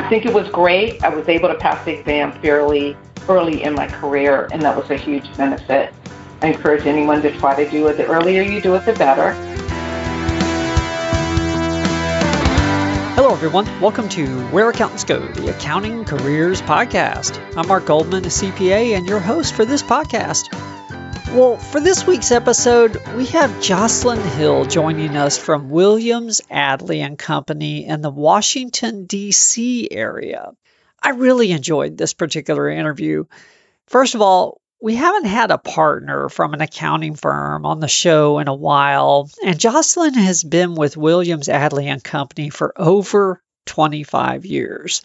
I think it was great. I was able to pass the exam fairly early in my career, and that was a huge benefit. I encourage anyone to try to do it. The earlier you do it, the better. Hello, everyone. Welcome to Where Accountants Go, the Accounting Careers Podcast. I'm Mark Goldman, a CPA, and your host for this podcast. Well, for this week's episode, we have Jocelyn Hill joining us from Williams Adley and Company in the Washington, D.C. area. I really enjoyed this particular interview. First of all, we haven't had a partner from an accounting firm on the show in a while, and Jocelyn has been with Williams Adley and Company for over 25 years.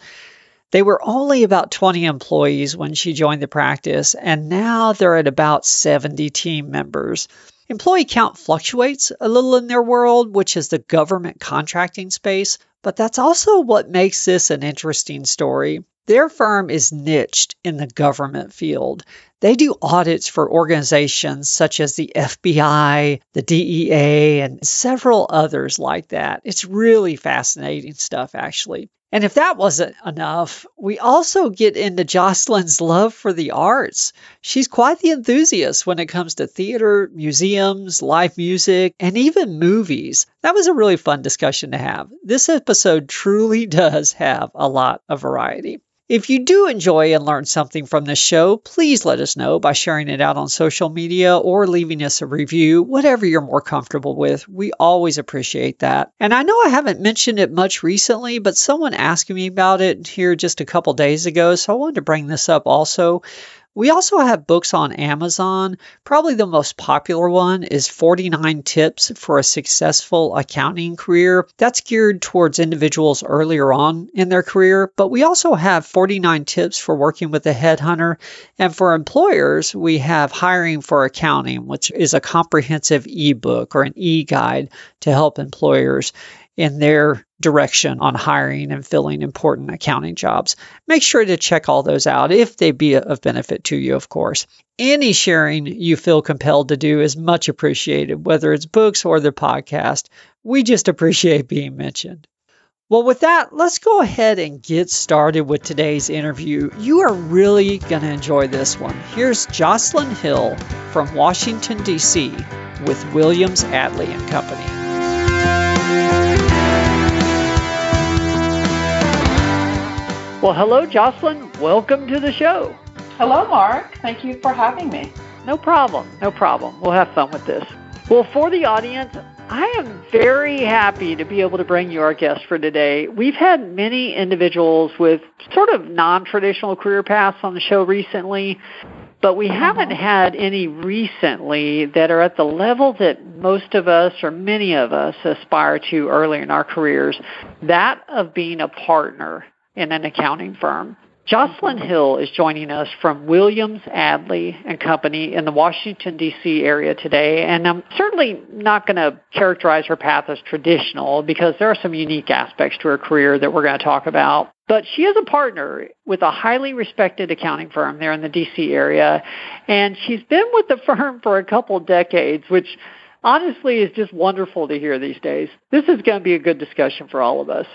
They were only about 20 employees when she joined the practice, and now they're at about 70 team members. Employee count fluctuates a little in their world, which is the government contracting space, but that's also what makes this an interesting story. Their firm is niched in the government field. They do audits for organizations such as the FBI, the DEA, and several others like that. It's really fascinating stuff, actually. And if that wasn't enough, we also get into Jocelyn's love for the arts. She's quite the enthusiast when it comes to theater, museums, live music, and even movies. That was a really fun discussion to have. This episode truly does have a lot of variety. If you do enjoy and learn something from this show, please let us know by sharing it out on social media or leaving us a review, whatever you're more comfortable with. We always appreciate that. And I know I haven't mentioned it much recently, but someone asked me about it here just a couple days ago, so I wanted to bring this up also. We also have books on Amazon. Probably the most popular one is 49 Tips for a Successful Accounting Career. That's geared towards individuals earlier on in their career, but we also have 49 Tips for Working with a Headhunter. And for employers, we have Hiring for Accounting, which is a comprehensive ebook or an e guide to help employers in their direction on hiring and filling important accounting jobs. Make sure to check all those out if they be of benefit to you, of course. Any sharing you feel compelled to do is much appreciated, whether it's books or the podcast. We just appreciate being mentioned. Well, with that, let's go ahead and get started with today's interview. You are really going to enjoy this one. Here's Jocelyn Hill from Washington, D.C., with Williams Adley and Company. Well, hello, Jocelyn. Welcome to the show. Hello, Mark. Thank you for having me. No problem. No problem. We'll have fun with this. Well, for the audience, I am very happy to be able to bring you our guest for today. We've had many individuals with sort of non traditional career paths on the show recently, but we mm-hmm. haven't had any recently that are at the level that most of us or many of us aspire to early in our careers that of being a partner in an accounting firm. Jocelyn Hill is joining us from Williams Adley and Company in the Washington, D.C. area today. And I'm certainly not going to characterize her path as traditional because there are some unique aspects to her career that we're going to talk about. But she is a partner with a highly respected accounting firm there in the D.C. area. And she's been with the firm for a couple decades, which honestly is just wonderful to hear these days. This is going to be a good discussion for all of us.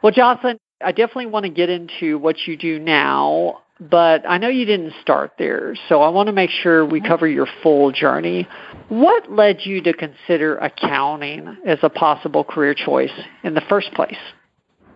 Well, Jocelyn, I definitely want to get into what you do now, but I know you didn't start there, so I want to make sure we mm-hmm. cover your full journey. What led you to consider accounting as a possible career choice in the first place?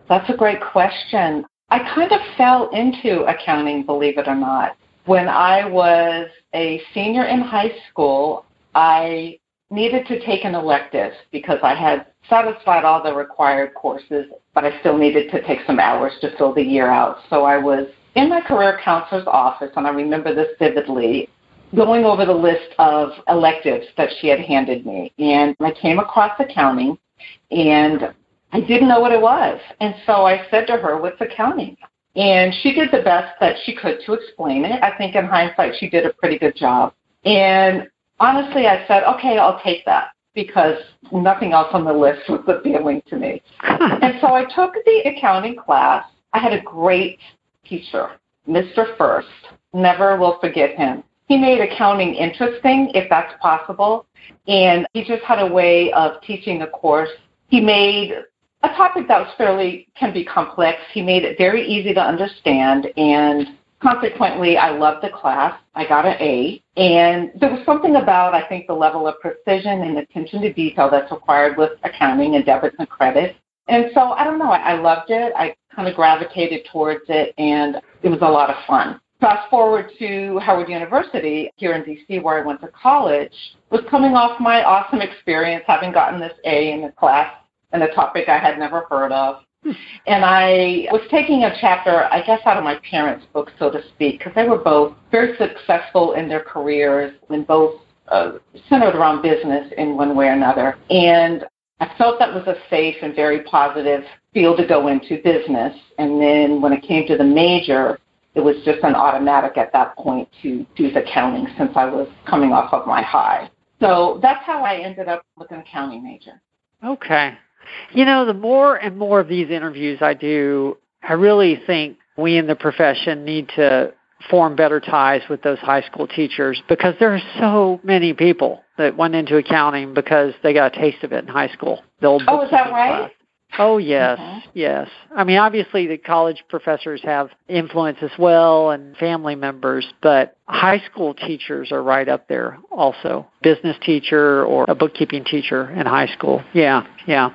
That's a great question. I kind of fell into accounting, believe it or not. When I was a senior in high school, I needed to take an elective because I had satisfied all the required courses, but I still needed to take some hours to fill the year out. So I was in my career counselor's office, and I remember this vividly, going over the list of electives that she had handed me. And I came across accounting, and I didn't know what it was. And so I said to her, What's accounting? And she did the best that she could to explain it. I think in hindsight, she did a pretty good job. And honestly, I said, Okay, I'll take that because nothing else on the list was appealing to me. and so I took the accounting class. I had a great teacher, Mr. First. Never will forget him. He made accounting interesting, if that's possible, and he just had a way of teaching a course. He made a topic that was fairly can be complex. He made it very easy to understand and consequently I loved the class. I got an A and there was something about I think the level of precision and attention to detail that's required with accounting and debits and credits. And so I don't know, I, I loved it. I kind of gravitated towards it and it was a lot of fun. Fast forward to Howard University here in DC where I went to college, was coming off my awesome experience having gotten this A in the class and a topic I had never heard of. And I was taking a chapter, I guess, out of my parents' book, so to speak, because they were both very successful in their careers and both uh, centered around business in one way or another. And I felt that was a safe and very positive field to go into business. And then when it came to the major, it was just an automatic at that point to choose accounting since I was coming off of my high. So that's how I ended up with an accounting major. Okay. You know, the more and more of these interviews I do, I really think we in the profession need to form better ties with those high school teachers because there are so many people that went into accounting because they got a taste of it in high school. The old oh, is that right? Class. Oh yes, yes. I mean, obviously the college professors have influence as well and family members, but high school teachers are right up there also. Business teacher or a bookkeeping teacher in high school. Yeah, yeah.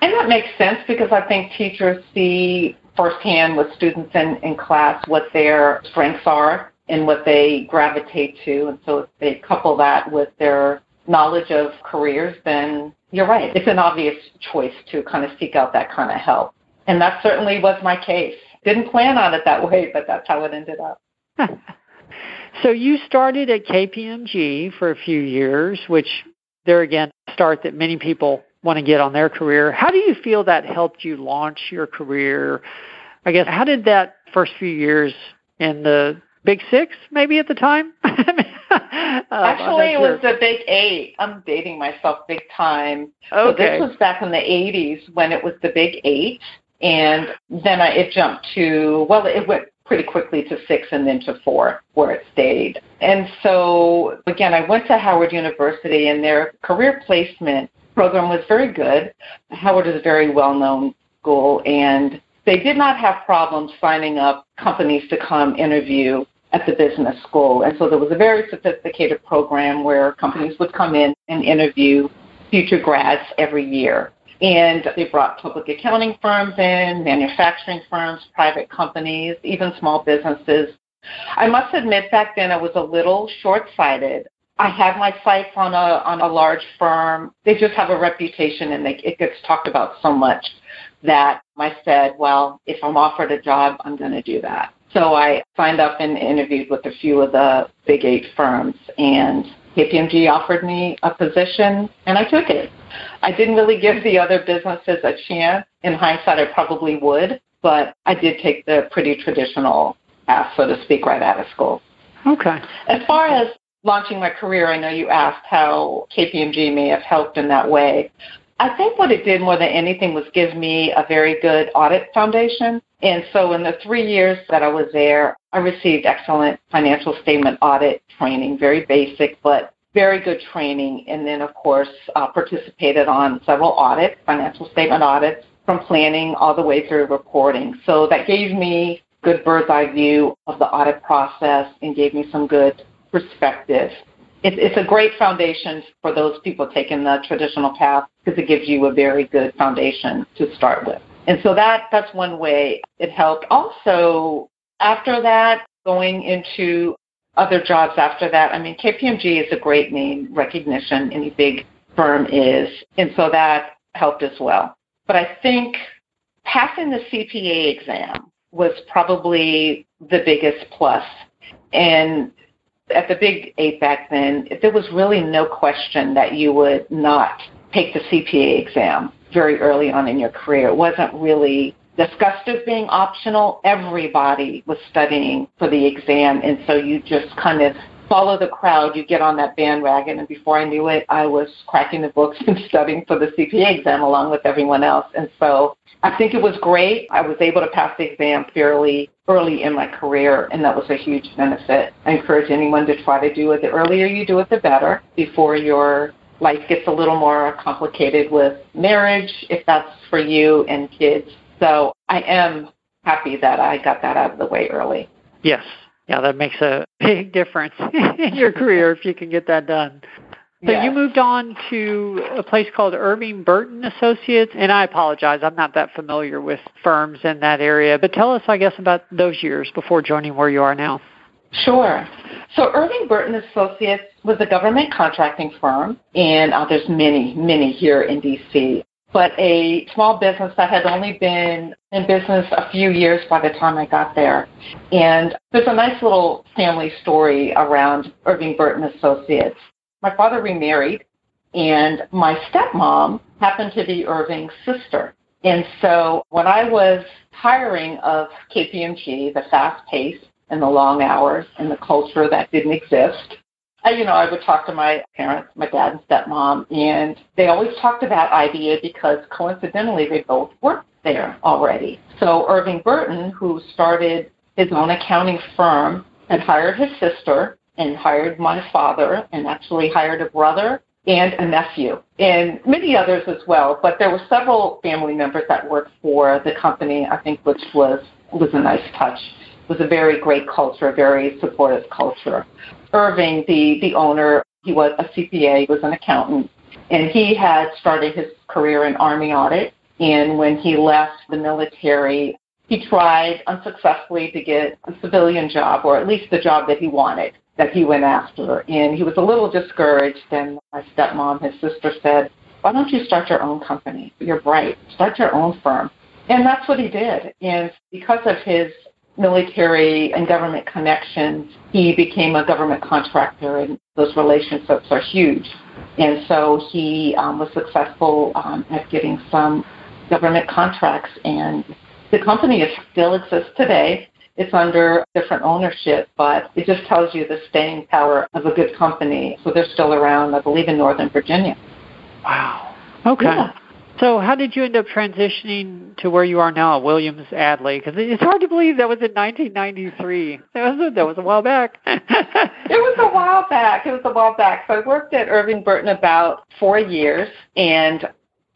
And that makes sense because I think teachers see firsthand with students in, in class what their strengths are and what they gravitate to. And so if they couple that with their knowledge of careers, then you're right. It's an obvious choice to kind of seek out that kind of help. And that certainly was my case. Didn't plan on it that way, but that's how it ended up. so you started at KPMG for a few years, which there again, start that many people want to get on their career. How do you feel that helped you launch your career? I guess how did that first few years in the Big Six maybe at the time? Oh, Actually, it was the Big Eight. I'm dating myself big time. Okay. So this was back in the 80s when it was the Big Eight, and then I, it jumped to well, it went pretty quickly to six and then to four, where it stayed. And so again, I went to Howard University, and their career placement program was very good. Howard is a very well-known school, and they did not have problems signing up companies to come interview at the business school. And so there was a very sophisticated program where companies would come in and interview future grads every year. And they brought public accounting firms in, manufacturing firms, private companies, even small businesses. I must admit back then I was a little short-sighted. I had my sights on a on a large firm. They just have a reputation and they, it gets talked about so much that I said, well, if I'm offered a job, I'm going to do that. So I signed up and interviewed with a few of the big eight firms, and KPMG offered me a position, and I took it. I didn't really give the other businesses a chance. In hindsight, I probably would, but I did take the pretty traditional path, so to speak, right out of school. Okay. As far as launching my career, I know you asked how KPMG may have helped in that way. I think what it did more than anything was give me a very good audit foundation. And so in the three years that I was there, I received excellent financial statement audit training, very basic, but very good training. And then, of course, uh, participated on several audits, financial statement audits, from planning all the way through reporting. So that gave me good bird's eye view of the audit process and gave me some good perspective it's, it's a great foundation for those people taking the traditional path because it gives you a very good foundation to start with. And so that that's one way it helped. Also, after that, going into other jobs after that, I mean, KPMG is a great name recognition. Any big firm is, and so that helped as well. But I think passing the CPA exam was probably the biggest plus. And at the Big Eight back then, there was really no question that you would not take the CPA exam very early on in your career. It wasn't really discussed as being optional. Everybody was studying for the exam, and so you just kind of follow the crowd. You get on that bandwagon, and before I knew it, I was cracking the books and studying for the CPA exam along with everyone else. And so I think it was great. I was able to pass the exam fairly early in my career, and that was a huge benefit. I encourage anyone to try to do it. The earlier you do it, the better before your life gets a little more complicated with marriage, if that's for you, and kids. So I am happy that I got that out of the way early. Yes. Yeah, that makes a big difference in your career if you can get that done. So yes. you moved on to a place called Irving Burton Associates, and I apologize, I'm not that familiar with firms in that area, but tell us, I guess, about those years before joining where you are now. Sure. So Irving Burton Associates was a government contracting firm, and uh, there's many, many here in D.C but a small business that had only been in business a few years by the time I got there. And there's a nice little family story around Irving Burton Associates. My father remarried, and my stepmom happened to be Irving's sister. And so when I was tiring of KPMG, the fast pace and the long hours and the culture that didn't exist, I, you know, I would talk to my parents, my dad and stepmom, and they always talked about IBA because coincidentally they both worked there already. So Irving Burton, who started his own accounting firm, had hired his sister and hired my father and actually hired a brother and a nephew and many others as well. But there were several family members that worked for the company, I think, which was was a nice touch. It was a very great culture, a very supportive culture. Irving, the, the owner, he was a CPA, he was an accountant, and he had started his career in Army audit. And when he left the military, he tried unsuccessfully to get a civilian job, or at least the job that he wanted, that he went after. And he was a little discouraged. And my stepmom, his sister, said, Why don't you start your own company? You're bright. Start your own firm. And that's what he did. And because of his military and government connections, he became a government contractor, and those relationships are huge. And so he um, was successful um, at getting some government contracts, and the company is, still exists today. It's under different ownership, but it just tells you the staying power of a good company. So they're still around, I believe, in Northern Virginia. Wow. Okay. Yeah. So, how did you end up transitioning to where you are now Williams Adley? Because it's hard to believe that was in 1993. That was that was a while back. it was a while back. It was a while back. So I worked at Irving Burton about four years, and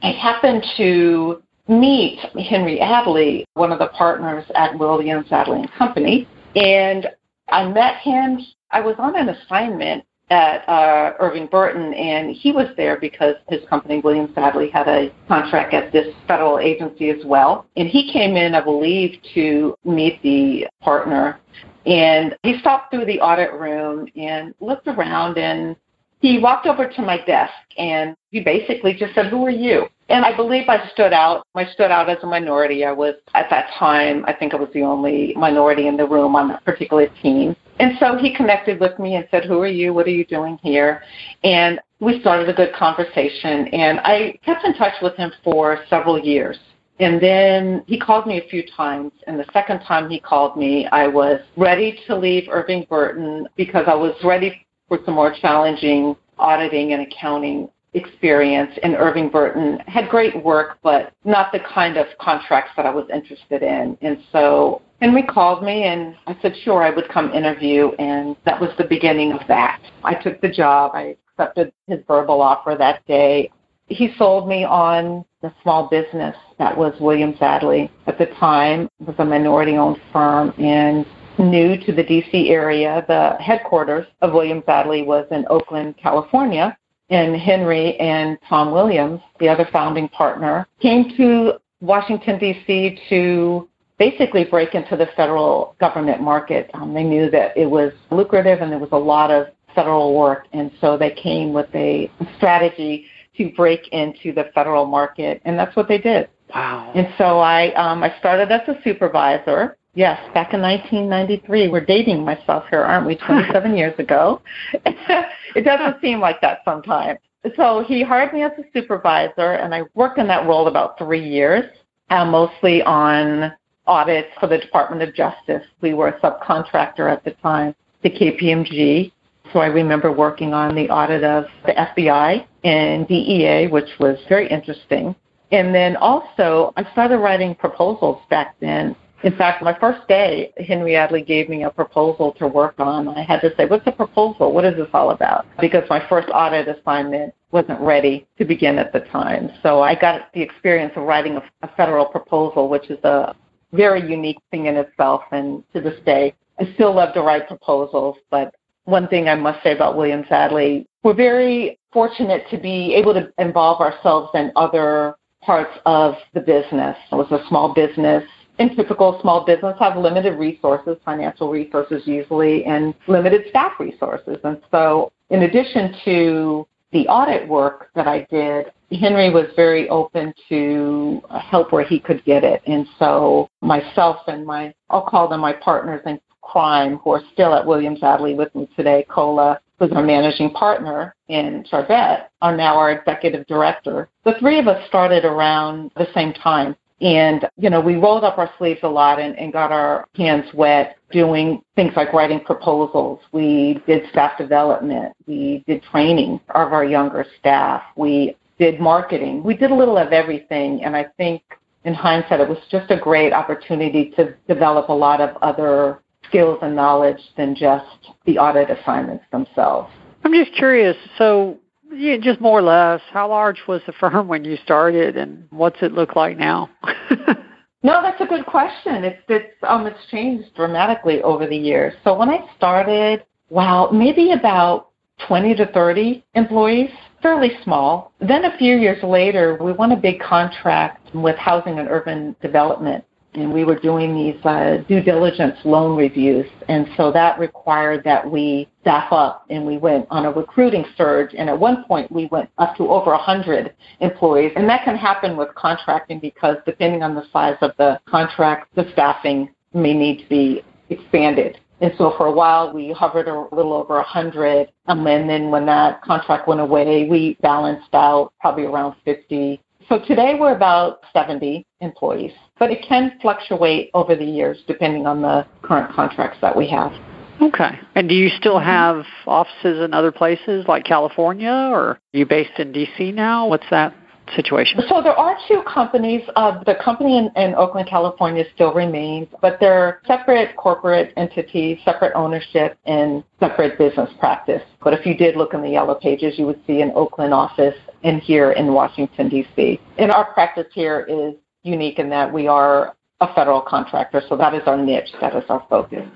I happened to meet Henry Adley, one of the partners at Williams Adley and Company, and I met him. I was on an assignment at uh, Irving Burton, and he was there because his company, Williams Adley, had a contract at this federal agency as well. And he came in, I believe, to meet the partner. And he stopped through the audit room and looked around and he walked over to my desk and he basically just said, Who are you? And I believe I stood out. I stood out as a minority. I was, at that time, I think I was the only minority in the room on that particular team. And so he connected with me and said, Who are you? What are you doing here? And we started a good conversation. And I kept in touch with him for several years. And then he called me a few times. And the second time he called me, I was ready to leave Irving Burton because I was ready for some more challenging auditing and accounting experience. And Irving Burton had great work, but not the kind of contracts that I was interested in. And so Henry called me and I said, sure, I would come interview. And that was the beginning of that. I took the job. I accepted his verbal offer that day. He sold me on the small business that was Williams Adley. At the time, it was a minority owned firm and new to the DC area. The headquarters of Williams Adley was in Oakland, California. And Henry and Tom Williams, the other founding partner, came to Washington, D.C. to basically break into the federal government market. Um, they knew that it was lucrative and there was a lot of federal work, and so they came with a strategy to break into the federal market, and that's what they did. Wow. And so I um, I started as a supervisor. Yes, back in 1993. We're dating myself here, aren't we? 27 years ago. it doesn't seem like that sometimes. So he hired me as a supervisor, and I worked in that role about three years, uh, mostly on audits for the Department of Justice. We were a subcontractor at the time to KPMG. So I remember working on the audit of the FBI and DEA, which was very interesting. And then also, I started writing proposals back then In fact, my first day, Henry Adley gave me a proposal to work on. I had to say, what's the proposal? What is this all about? Because my first audit assignment wasn't ready to begin at the time. So I got the experience of writing a, a federal proposal, which is a very unique thing in itself. And to this day, I still love to write proposals. But one thing I must say about Williams Adley, we're very fortunate to be able to involve ourselves in other parts of the business. It was a small business. In typical small business, have limited resources, financial resources usually, and limited staff resources. And so, in addition to the audit work that I did, Henry was very open to help where he could get it. And so myself and my, I'll call them my partners in crime, who are still at Williams Adley with me today, Kola, who's our managing partner, in Charbet, are now our executive director. The three of us started around the same time. And, you know, we rolled up our sleeves a lot and, and got our hands wet doing things like writing proposals. We did staff development. We did training of our younger staff. We did marketing. We did a little of everything. And I think in hindsight, it was just a great opportunity to develop a lot of other skills and knowledge than just the audit assignments themselves. I'm just curious. So, yeah, just more or less, how large was the firm when you started, and what's it look like now? no, that's a good question. It's it's um it's changed dramatically over the years. So when I started, wow, maybe about 20 to 30 employees, fairly small. Then a few years later, we won a big contract with Housing and Urban Development and we were doing these uh, due diligence loan reviews. And so that required that we staff up and we went on a recruiting surge. And at one point, we went up to over 100 employees. And that can happen with contracting because depending on the size of the contract, the staffing may need to be expanded. And so for a while, we hovered a little over 100. Um, and then when that contract went away, we balanced out probably around 50 so today we're about 70 employees, but it can fluctuate over the years depending on the current contracts that we have. Okay. And do you still have offices in other places like California or are you based in DC now? What's that situation? So there are two companies. Uh, the company in, in Oakland, California still remains, but they're separate corporate entities, separate ownership, and separate business practice. But if you did look in the yellow pages, you would see an Oakland office and here in Washington, D.C. And our practice here is unique in that we are a federal contractor, so that is our niche, that is our focus.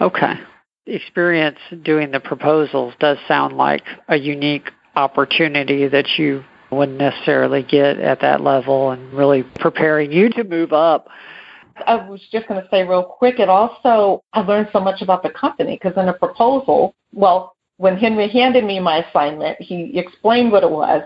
Okay. Experience doing the proposals does sound like a unique opportunity that you wouldn't necessarily get at that level and really preparing you to move up. I was just going to say real quick, it also, I learned so much about the company because in a proposal, well, when Henry handed me my assignment, he explained what it was,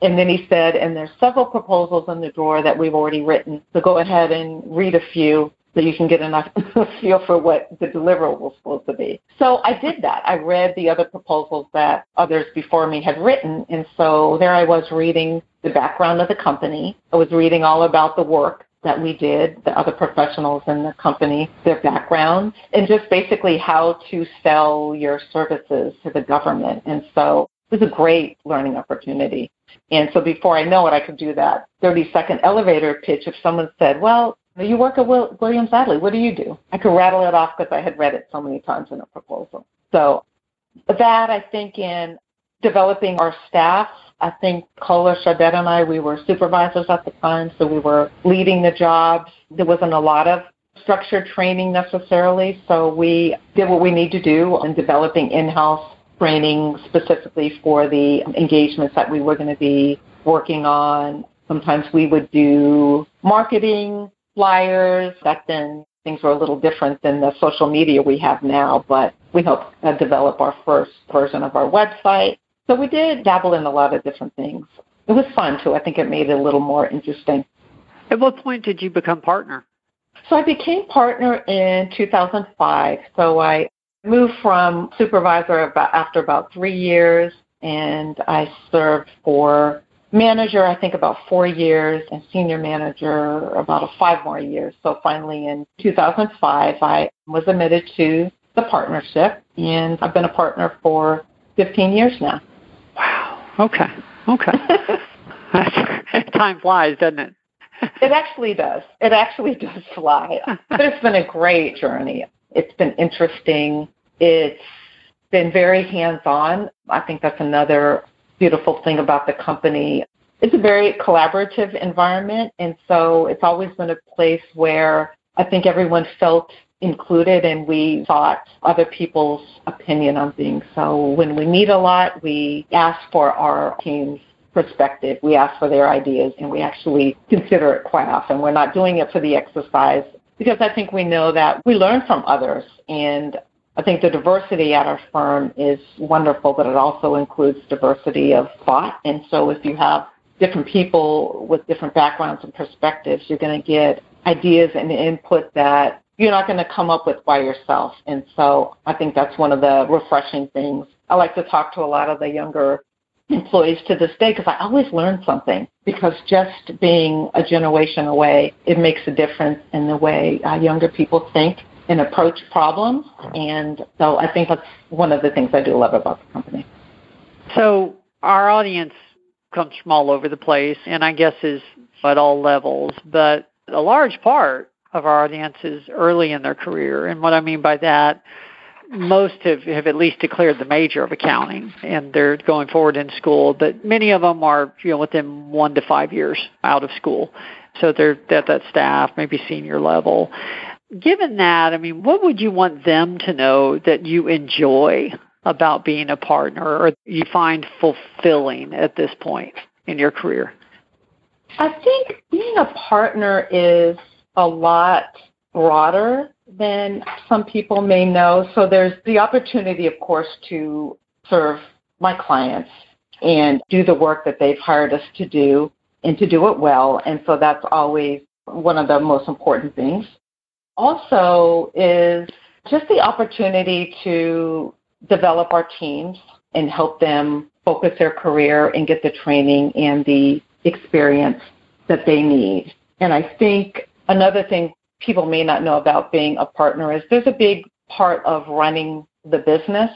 and then he said, and there's several proposals in the drawer that we've already written, so go ahead and read a few so you can get enough feel for what the deliverable was supposed to be. So I did that. I read the other proposals that others before me had written, and so there I was reading the background of the company. I was reading all about the work that we did, the other professionals in the company, their background, and just basically how to sell your services to the government. And so it was a great learning opportunity. And so before I know it, I could do that 30 second elevator pitch if someone said, well, you work at Williams Adley. What do you do? I could rattle it off because I had read it so many times in a proposal. So that I think in developing our staff I think Kola Charbet and I, we were supervisors at the time, so we were leading the jobs. There wasn't a lot of structured training necessarily, so we did what we need to do in developing in-house training specifically for the engagements that we were going to be working on. Sometimes we would do marketing, flyers. Back then, things were a little different than the social media we have now, but we helped uh, develop our first version of our website. So we did dabble in a lot of different things. It was fun too. I think it made it a little more interesting. At what point did you become partner? So I became partner in 2005. So I moved from supervisor about, after about three years, and I served for manager, I think about four years, and senior manager about five more years. So finally in 2005, I was admitted to the partnership, and I've been a partner for 15 years now. Okay. Okay. Time flies, doesn't it? it actually does. It actually does fly. but it's been a great journey. It's been interesting. It's been very hands on. I think that's another beautiful thing about the company. It's a very collaborative environment, and so it's always been a place where I think everyone felt included and we sought other people's opinion on things. So when we meet a lot, we ask for our team's perspective. We ask for their ideas and we actually consider it quite often. We're not doing it for the exercise because I think we know that we learn from others and I think the diversity at our firm is wonderful, but it also includes diversity of thought. And so if you have different people with different backgrounds and perspectives, you're going to get ideas and input that you're not going to come up with by yourself. And so I think that's one of the refreshing things. I like to talk to a lot of the younger employees to this day because I always learn something because just being a generation away, it makes a difference in the way uh, younger people think and approach problems. And so I think that's one of the things I do love about the company. So our audience comes from all over the place and I guess is at all levels, but a large part of our audiences early in their career. And what I mean by that, most have, have at least declared the major of accounting and they're going forward in school, but many of them are, you know, within one to five years out of school. So they're at that staff, maybe senior level given that, I mean, what would you want them to know that you enjoy about being a partner or you find fulfilling at this point in your career? I think being a partner is a lot broader than some people may know. So there's the opportunity, of course, to serve my clients and do the work that they've hired us to do and to do it well. And so that's always one of the most important things also is just the opportunity to develop our teams and help them focus their career and get the training and the experience that they need. And I think another thing people may not know about being a partner is there's a big part of running the business.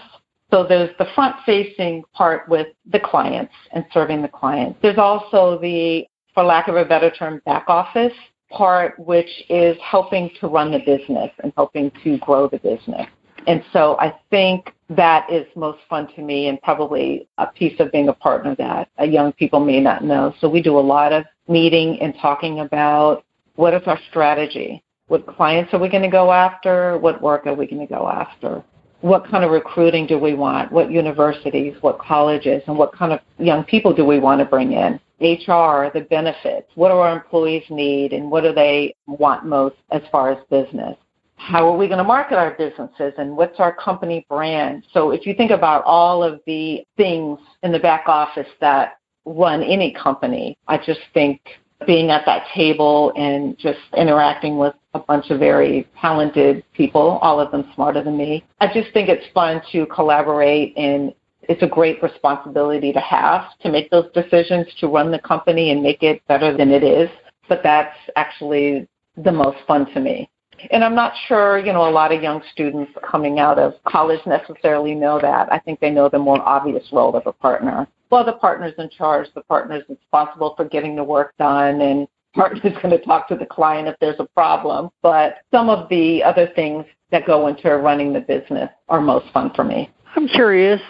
So there's the front facing part with the clients and serving the clients. There's also the, for lack of a better term, back office part which is helping to run the business and helping to grow the business. And so I think that is most fun to me and probably a piece of being a partner that uh, young people may not know. So we do a lot of meeting and talking about what is our strategy? What clients are we going to go after? What work are we going to go after? What kind of recruiting do we want? What universities, what colleges, and what kind of young people do we want to bring in? HR, the benefits, what do our employees need and what do they want most as far as business? How are we going to market our businesses and what's our company brand? So if you think about all of the things in the back office that run any company, I just think being at that table and just interacting with a bunch of very talented people, all of them smarter than me. I just think it's fun to collaborate and it's a great responsibility to have to make those decisions to run the company and make it better than it is. But that's actually the most fun to me. And I'm not sure, you know, a lot of young students coming out of college necessarily know that. I think they know the more obvious role of a partner. Well, the partner's in charge, the partner's responsible for getting the work done, and partner's going to talk to the client if there's a problem. But some of the other things that go into running the business are most fun for me. I'm curious.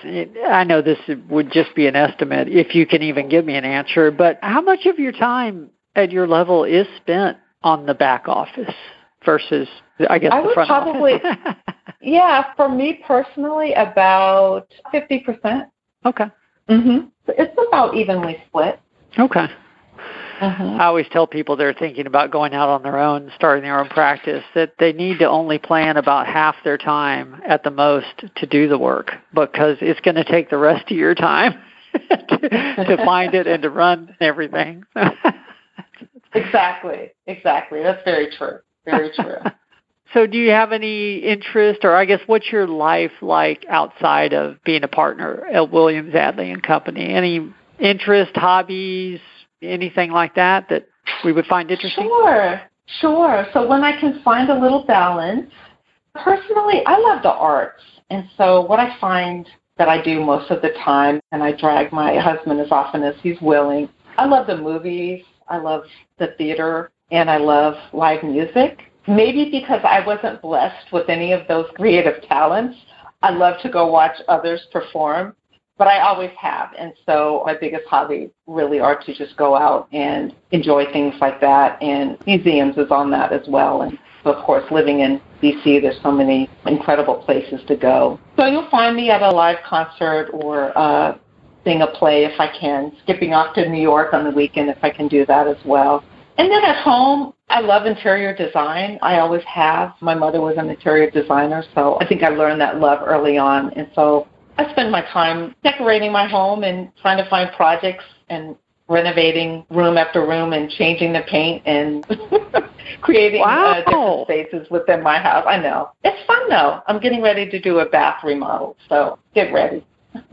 I know this would just be an estimate if you can even give me an answer, but how much of your time at your level is spent on the back office versus, I guess, I the front office? probably, office? yeah, for me personally, about 50%. Okay. Mm-hmm. It's about evenly split. Okay. Uh-huh. I always tell people they're thinking about going out on their own, starting their own practice, that they need to only plan about half their time at the most to do the work because it's going to take the rest of your time to, to find it and to run everything. exactly, exactly. That's very true. Very true. So, do you have any interest, or I guess, what's your life like outside of being a partner at Williams Adley and Company? Any interest, hobbies, anything like that that we would find interesting? Sure, sure. So when I can find a little balance, personally, I love the arts. And so what I find that I do most of the time, and I drag my husband as often as he's willing, I love the movies. I love the theater and I love live music. Maybe because I wasn't blessed with any of those creative talents, I love to go watch others perform, but I always have. And so my biggest hobby really are to just go out and enjoy things like that. And museums is on that as well. And of course, living in DC, there's so many incredible places to go. So you'll find me at a live concert or uh, sing a play if I can, skipping off to New York on the weekend if I can do that as well. And then at home, I love interior design. I always have. My mother was an interior designer, so I think I learned that love early on. And so I spend my time decorating my home and trying to find projects and renovating room after room and changing the paint and creating wow. uh, different spaces within my house. I know. It's fun though. I'm getting ready to do a bath remodel, so get ready.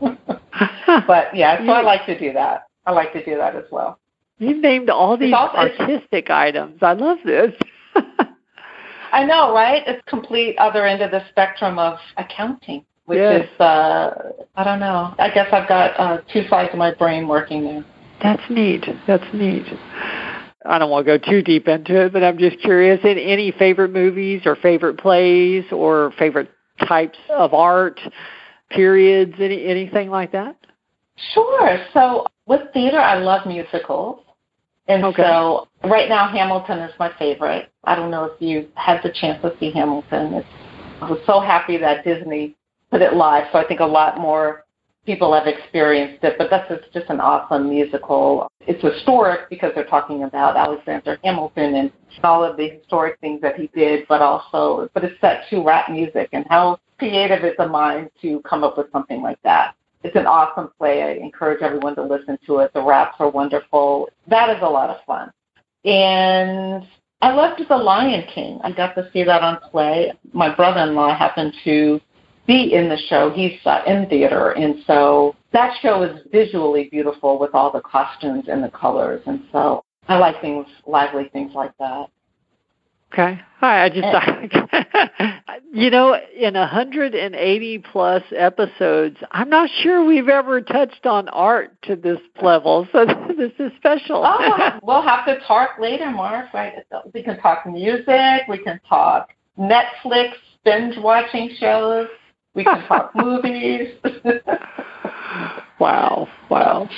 but yeah, so I like to do that. I like to do that as well. You've named all these also, artistic items. I love this. I know, right? It's complete other end of the spectrum of accounting, which yes. is uh I don't know. I guess I've got uh, two sides of my brain working there. That's neat. That's neat. I don't want to go too deep into it, but I'm just curious. In any favorite movies or favorite plays or favorite types of art, periods, any anything like that? Sure. So with theater, I love musicals. And okay. so right now, Hamilton is my favorite. I don't know if you had the chance to see Hamilton. It's, I was so happy that Disney put it live, so I think a lot more people have experienced it. But that's just, just an awesome musical. It's historic because they're talking about Alexander Hamilton and all of the historic things that he did, but also, but it's set to rap music and how creative is the mind to come up with something like that. It's an awesome play. I encourage everyone to listen to it. The raps are wonderful. That is a lot of fun. And I loved The Lion King. I got to see that on play. My brother-in-law happened to be in the show. He's uh, in theater, and so that show is visually beautiful with all the costumes and the colors. And so I like things, lively things like that. Okay. Hi, I just, eh. you know, in 180 plus episodes, I'm not sure we've ever touched on art to this level. So this is special. oh, we'll have to talk later, Mark. Right? We can talk music. We can talk Netflix binge watching shows. We can talk movies. wow. Wow.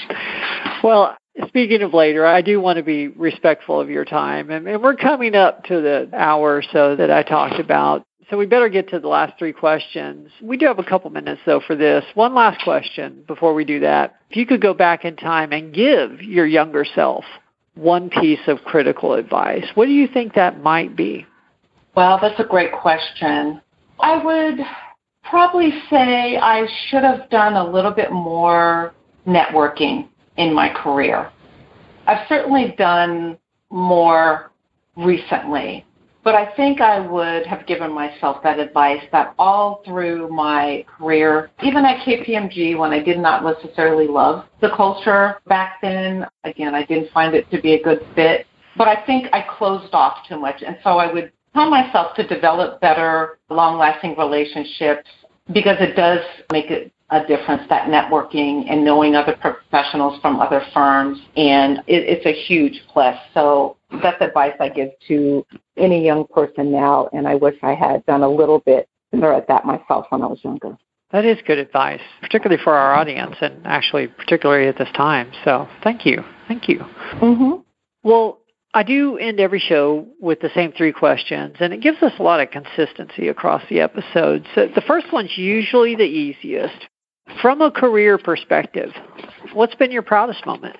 Well, Speaking of later, I do want to be respectful of your time, and, and, we're coming up to the hour or so that I talked about. So we better get to the last three questions. We do have a couple minutes though for this. One last question before we do that. If you could go back in time and give your younger self one piece of critical advice, what do you think that might be? Well, that's a great question. I would probably say I should have done a little bit more networking in my career. I've certainly done more recently, but I think I would have given myself that advice that all through my career, even at KPMG when I did not necessarily love the culture back then, again, I didn't find it to be a good fit, but I think I closed off too much. And so I would tell myself to develop better, long lasting relationships because it does make it a difference, that networking and knowing other professionals from other firms, and it, it's a huge plus. So that's advice I give to any young person now, and I wish I had done a little bit better at that myself when I was younger. That is good advice, particularly for our audience, and actually particularly at this time. So thank you, thank you. Mm-hmm. Well, I do end every show with the same three questions, and it gives us a lot of consistency across the episodes. So the first one's usually the easiest. From a career perspective, what's been your proudest moment?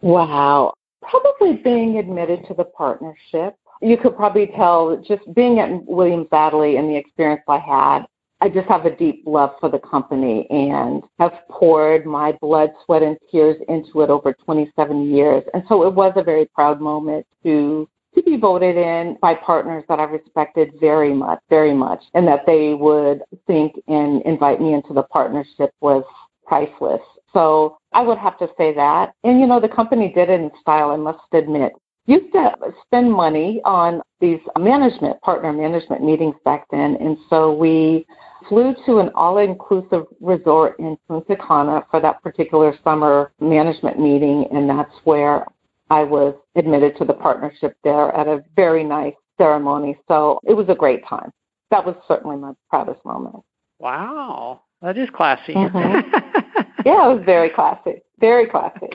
Wow. Probably being admitted to the partnership. You could probably tell just being at Williams Adley and the experience I had, I just have a deep love for the company and have poured my blood, sweat, and tears into it over 27 years. And so it was a very proud moment to to be voted in by partners that I respected very much, very much, and that they would think and invite me into the partnership was priceless. So I would have to say that. And you know, the company did it in style, I must admit. Used to spend money on these management, partner management meetings back then. And so we flew to an all inclusive resort in Punta Cana for that particular summer management meeting. And that's where I was admitted to the partnership there at a very nice ceremony. So it was a great time. That was certainly my proudest moment. Wow. That is classy. Mm-hmm. yeah, it was very classy. Very classy.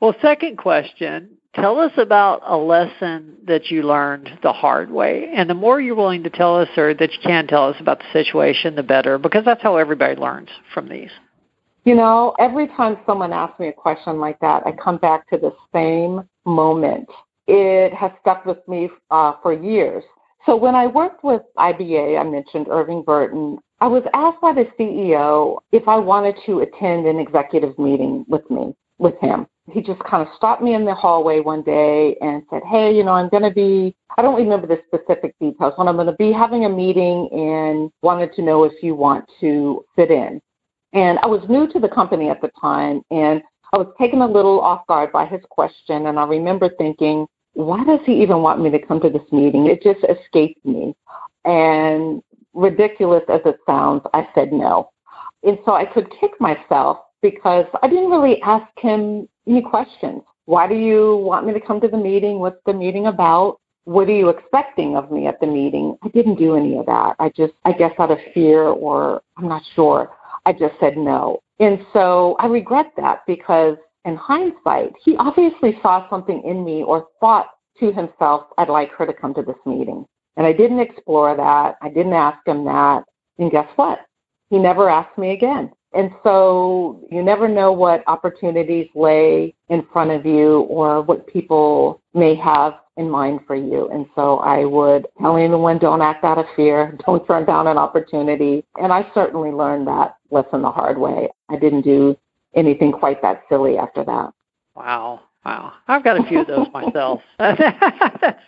Well, second question Tell us about a lesson that you learned the hard way. And the more you're willing to tell us or that you can tell us about the situation, the better, because that's how everybody learns from these. You know, every time someone asks me a question like that, I come back to the same moment. It has stuck with me uh, for years. So when I worked with IBA, I mentioned Irving Burton, I was asked by the CEO if I wanted to attend an executive meeting with me, with him he just kind of stopped me in the hallway one day and said, Hey, you know, I'm going to be, I don't remember the specific details, but I'm going to be having a meeting and wanted to know if you want to sit in. And I was new to the company at the time and I was taken a little off guard by his question. And I remember thinking, why does he even want me to come to this meeting? It just escaped me. And ridiculous as it sounds, I said no. And so I could kick myself because I didn't really ask him any questions. Why do you want me to come to the meeting? What's the meeting about? What are you expecting of me at the meeting? I didn't do any of that. I just, I guess out of fear or I'm not sure, I just said no. And so I regret that because in hindsight, he obviously saw something in me or thought to himself, I'd like her to come to this meeting. And I didn't explore that. I didn't ask him that. And guess what? He never asked me again. And so you never know what opportunities lay in front of you or what people may have in mind for you. And so I would tell anyone don't act out of fear, don't turn down an opportunity. And I certainly learned that lesson the hard way. I didn't do anything quite that silly after that. Wow. Wow. I've got a few of those myself. that's, that's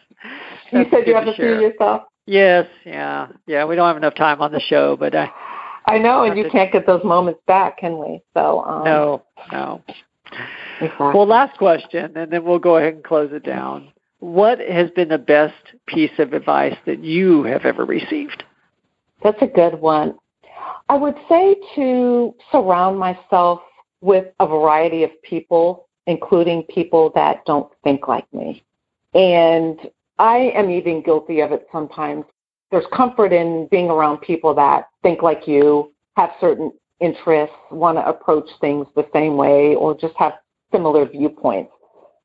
you said you have a few yourself? Yes, yeah. Yeah, we don't have enough time on the show, but I I know, and you can't get those moments back, can we? So um, no, no. Exactly. Well, last question, and then we'll go ahead and close it down. What has been the best piece of advice that you have ever received? That's a good one. I would say to surround myself with a variety of people, including people that don't think like me. And I am even guilty of it sometimes there's comfort in being around people that think like you, have certain interests, want to approach things the same way, or just have similar viewpoints.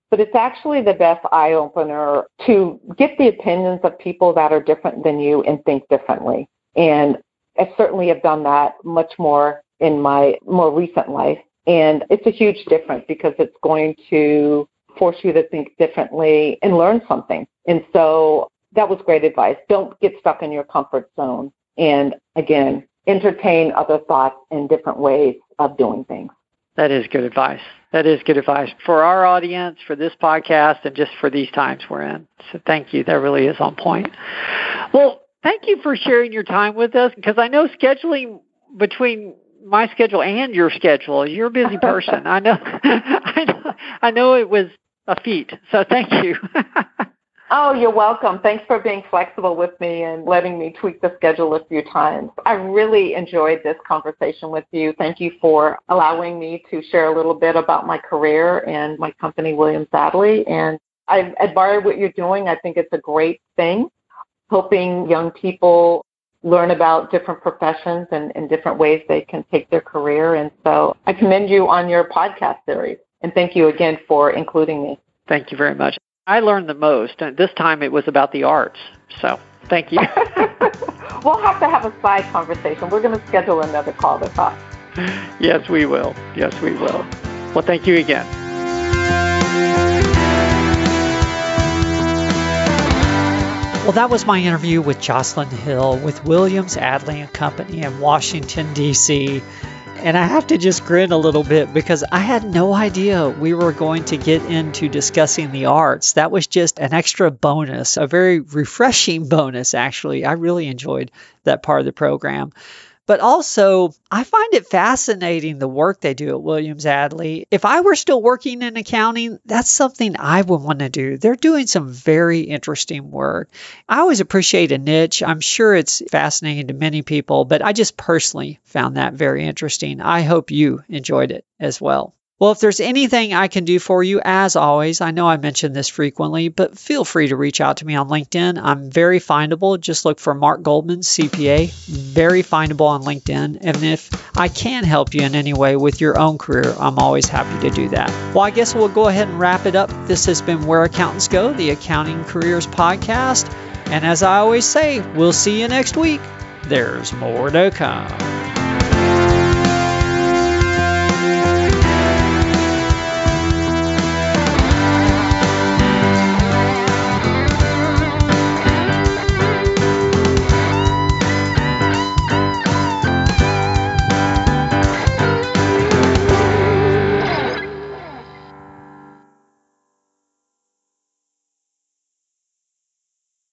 But it's actually the best eye opener to get the opinions of people that are different than you and think differently. And I certainly have done that much more in my more recent life. And it's a huge difference because it's going to force you to think differently and learn something. And so that was great advice. Don't get stuck in your comfort zone. And again, entertain other thoughts and different ways of doing things. That is good advice. That is good advice for our audience, for this podcast, and just for these times we're in. So thank you. That really is on point. Well, thank you for sharing your time with us because I know scheduling between my schedule and your schedule, you're a busy person. I know, I know, I know it was a feat. So thank you. Oh, you're welcome. Thanks for being flexible with me and letting me tweak the schedule a few times. I really enjoyed this conversation with you. Thank you for allowing me to share a little bit about my career and my company, Williams Adley. And I admire what you're doing. I think it's a great thing, helping young people learn about different professions and, and different ways they can take their career. And so I commend you on your podcast series. And thank you again for including me. Thank you very much. I learned the most. And this time it was about the arts. So thank you. we'll have to have a side conversation. We're going to schedule another call to talk. Yes, we will. Yes, we will. Well, thank you again. Well, that was my interview with Jocelyn Hill with Williams Adley and Company in Washington, D.C. And I have to just grin a little bit because I had no idea we were going to get into discussing the arts. That was just an extra bonus, a very refreshing bonus, actually. I really enjoyed that part of the program. But also, I find it fascinating the work they do at Williams Adley. If I were still working in accounting, that's something I would want to do. They're doing some very interesting work. I always appreciate a niche. I'm sure it's fascinating to many people, but I just personally found that very interesting. I hope you enjoyed it as well. Well, if there's anything I can do for you, as always, I know I mention this frequently, but feel free to reach out to me on LinkedIn. I'm very findable. Just look for Mark Goldman, CPA, very findable on LinkedIn. And if I can help you in any way with your own career, I'm always happy to do that. Well, I guess we'll go ahead and wrap it up. This has been Where Accountants Go, the Accounting Careers Podcast. And as I always say, we'll see you next week. There's more to come.